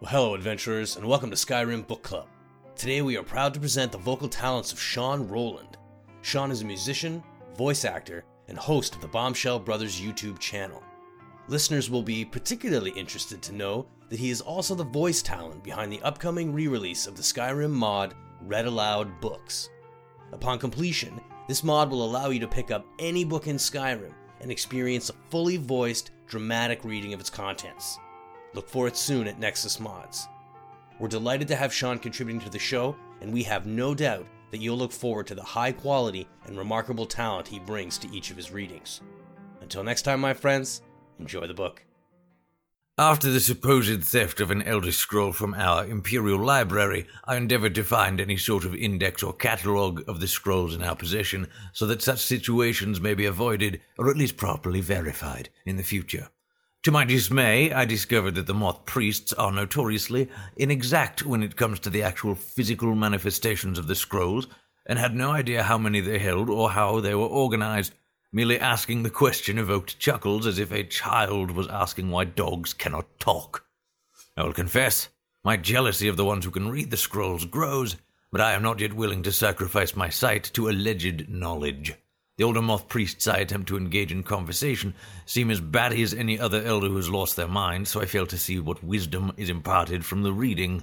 Well, hello, adventurers, and welcome to Skyrim Book Club. Today we are proud to present the vocal talents of Sean Rowland. Sean is a musician, voice actor, and host of the Bombshell Brothers YouTube channel. Listeners will be particularly interested to know that he is also the voice talent behind the upcoming re release of the Skyrim mod Read Aloud Books. Upon completion, this mod will allow you to pick up any book in Skyrim and experience a fully voiced, dramatic reading of its contents. Look for it soon at Nexus Mods. We're delighted to have Sean contributing to the show, and we have no doubt that you'll look forward to the high quality and remarkable talent he brings to each of his readings. Until next time, my friends, enjoy the book. After the supposed theft of an Elder Scroll from our Imperial Library, I endeavored to find any sort of index or catalogue of the scrolls in our possession so that such situations may be avoided or at least properly verified in the future. To my dismay, I discovered that the moth priests are notoriously inexact when it comes to the actual physical manifestations of the scrolls, and had no idea how many they held or how they were organized. Merely asking the question evoked chuckles as if a child was asking why dogs cannot talk. I will confess, my jealousy of the ones who can read the scrolls grows, but I am not yet willing to sacrifice my sight to alleged knowledge. The older moth priests I attempt to engage in conversation seem as batty as any other elder who has lost their mind, so I fail to see what wisdom is imparted from the reading.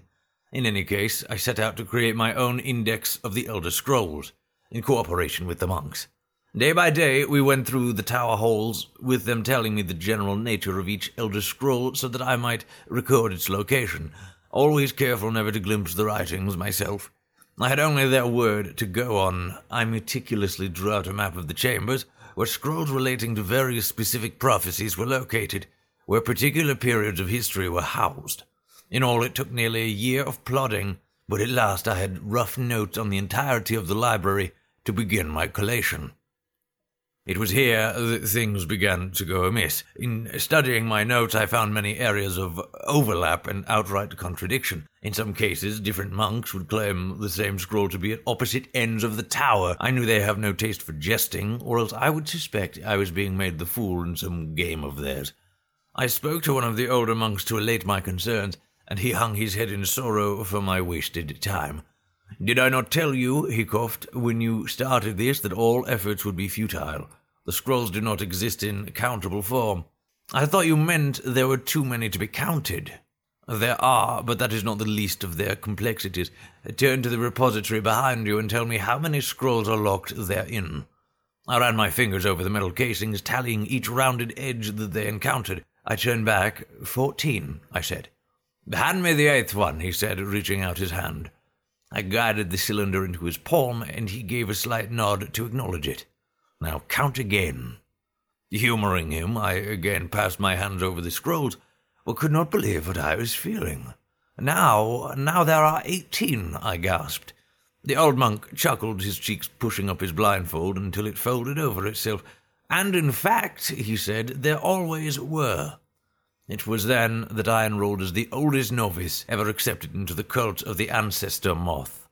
In any case, I set out to create my own index of the Elder Scrolls, in cooperation with the monks. Day by day, we went through the tower halls, with them telling me the general nature of each Elder Scroll so that I might record its location, always careful never to glimpse the writings myself. I had only their word to go on. I meticulously drew out a map of the chambers, where scrolls relating to various specific prophecies were located, where particular periods of history were housed. In all, it took nearly a year of plodding, but at last I had rough notes on the entirety of the library to begin my collation. It was here that things began to go amiss. In studying my notes, I found many areas of overlap and outright contradiction. In some cases, different monks would claim the same scroll to be at opposite ends of the tower. I knew they have no taste for jesting, or else I would suspect I was being made the fool in some game of theirs. I spoke to one of the older monks to allate my concerns, and he hung his head in sorrow for my wasted time. Did I not tell you, he coughed, when you started this, that all efforts would be futile? The scrolls do not exist in countable form. I thought you meant there were too many to be counted. There are, but that is not the least of their complexities. Turn to the repository behind you and tell me how many scrolls are locked therein. I ran my fingers over the metal casings, tallying each rounded edge that they encountered. I turned back. Fourteen, I said. Hand me the eighth one, he said, reaching out his hand. I guided the cylinder into his palm, and he gave a slight nod to acknowledge it. Now count again. Humoring him, I again passed my hands over the scrolls, but could not believe what I was feeling. Now, now there are eighteen, I gasped. The old monk chuckled, his cheeks pushing up his blindfold until it folded over itself. And in fact, he said, there always were. It was then that I enrolled as the oldest novice ever accepted into the cult of the ancestor moth.